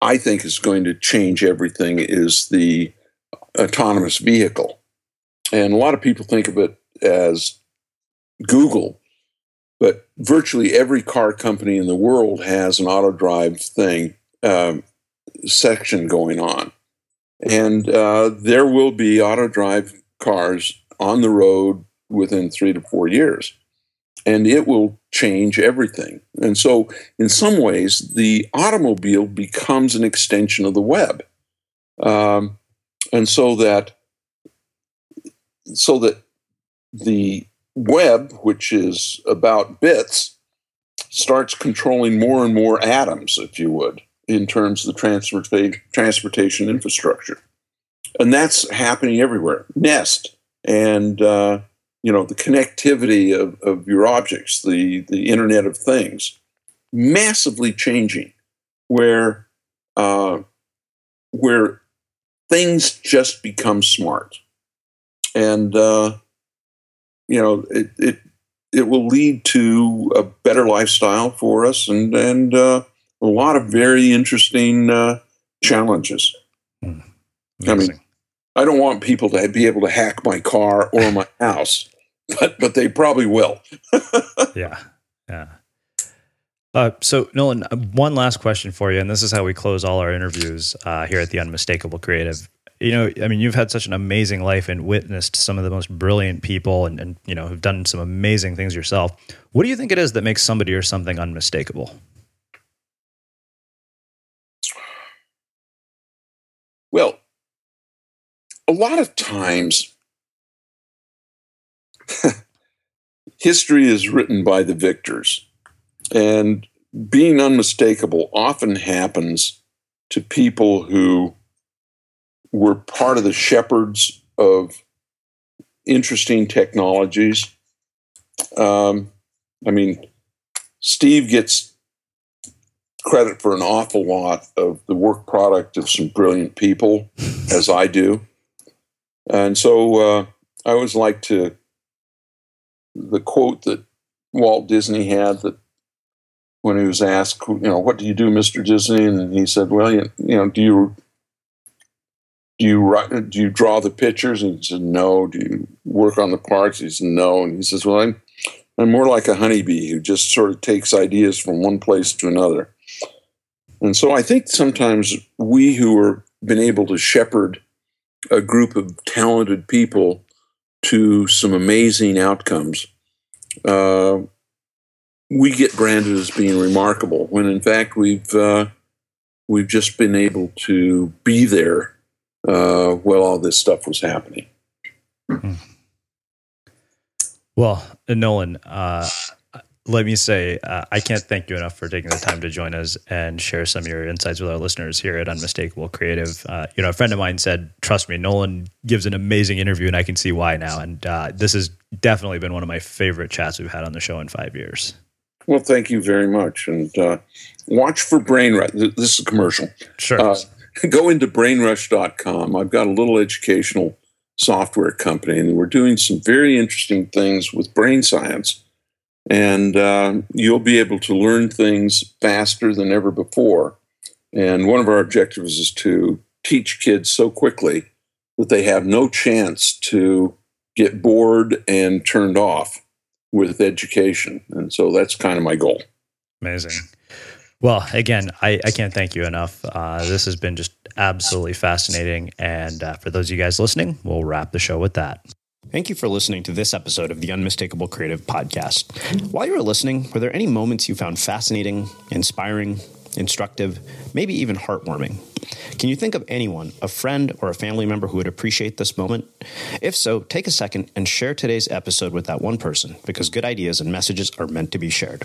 I think is going to change everything is the autonomous vehicle, and a lot of people think of it as Google, but virtually every car company in the world has an auto drive thing um, section going on, and uh, there will be auto drive cars on the road within three to four years. And it will change everything. And so, in some ways, the automobile becomes an extension of the web. Um, and so that so that the web, which is about bits, starts controlling more and more atoms, if you would, in terms of the transportation transportation infrastructure, and that's happening everywhere. Nest and uh, you know the connectivity of, of your objects the the internet of things massively changing where uh, where things just become smart and uh, you know it, it it will lead to a better lifestyle for us and and uh, a lot of very interesting uh, challenges. Hmm. I mean, I don't want people to be able to hack my car or my house, but but they probably will. yeah, yeah. Uh, so, Nolan, uh, one last question for you, and this is how we close all our interviews uh, here at the Unmistakable Creative. You know, I mean, you've had such an amazing life and witnessed some of the most brilliant people, and, and you know, have done some amazing things yourself. What do you think it is that makes somebody or something unmistakable? Well, a lot of times, history is written by the victors. And being unmistakable often happens to people who were part of the shepherds of interesting technologies. Um, I mean, Steve gets credit for an awful lot of the work product of some brilliant people, as I do. And so uh, I always like to, the quote that Walt Disney had that when he was asked, you know, what do you do, Mr. Disney? And he said, well, you, you know, do you do you do you draw the pictures? And he said, no. Do you work on the parts? He said, no. And he says, well, I'm I'm more like a honeybee who just sort of takes ideas from one place to another. And so I think sometimes we who have been able to shepherd a group of talented people to some amazing outcomes, uh, we get branded as being remarkable when in fact we've uh, we've just been able to be there uh, while all this stuff was happening. Well, Nolan, uh, let me say uh, I can't thank you enough for taking the time to join us and share some of your insights with our listeners here at Unmistakable Creative. Uh, you know, a friend of mine said, "Trust me, Nolan gives an amazing interview, and I can see why now." And uh, this has definitely been one of my favorite chats we've had on the show in five years. Well, thank you very much, and uh, watch for Brainrush. This is a commercial. Sure. Go into brainrush.com. I've got a little educational software company, and we're doing some very interesting things with brain science and uh, you'll be able to learn things faster than ever before. And one of our objectives is to teach kids so quickly that they have no chance to get bored and turned off with education. And so that's kind of my goal. Amazing. Well, again, I, I can't thank you enough. Uh, this has been just absolutely fascinating. And uh, for those of you guys listening, we'll wrap the show with that. Thank you for listening to this episode of the Unmistakable Creative Podcast. While you were listening, were there any moments you found fascinating, inspiring, instructive, maybe even heartwarming? Can you think of anyone, a friend or a family member who would appreciate this moment? If so, take a second and share today's episode with that one person because good ideas and messages are meant to be shared.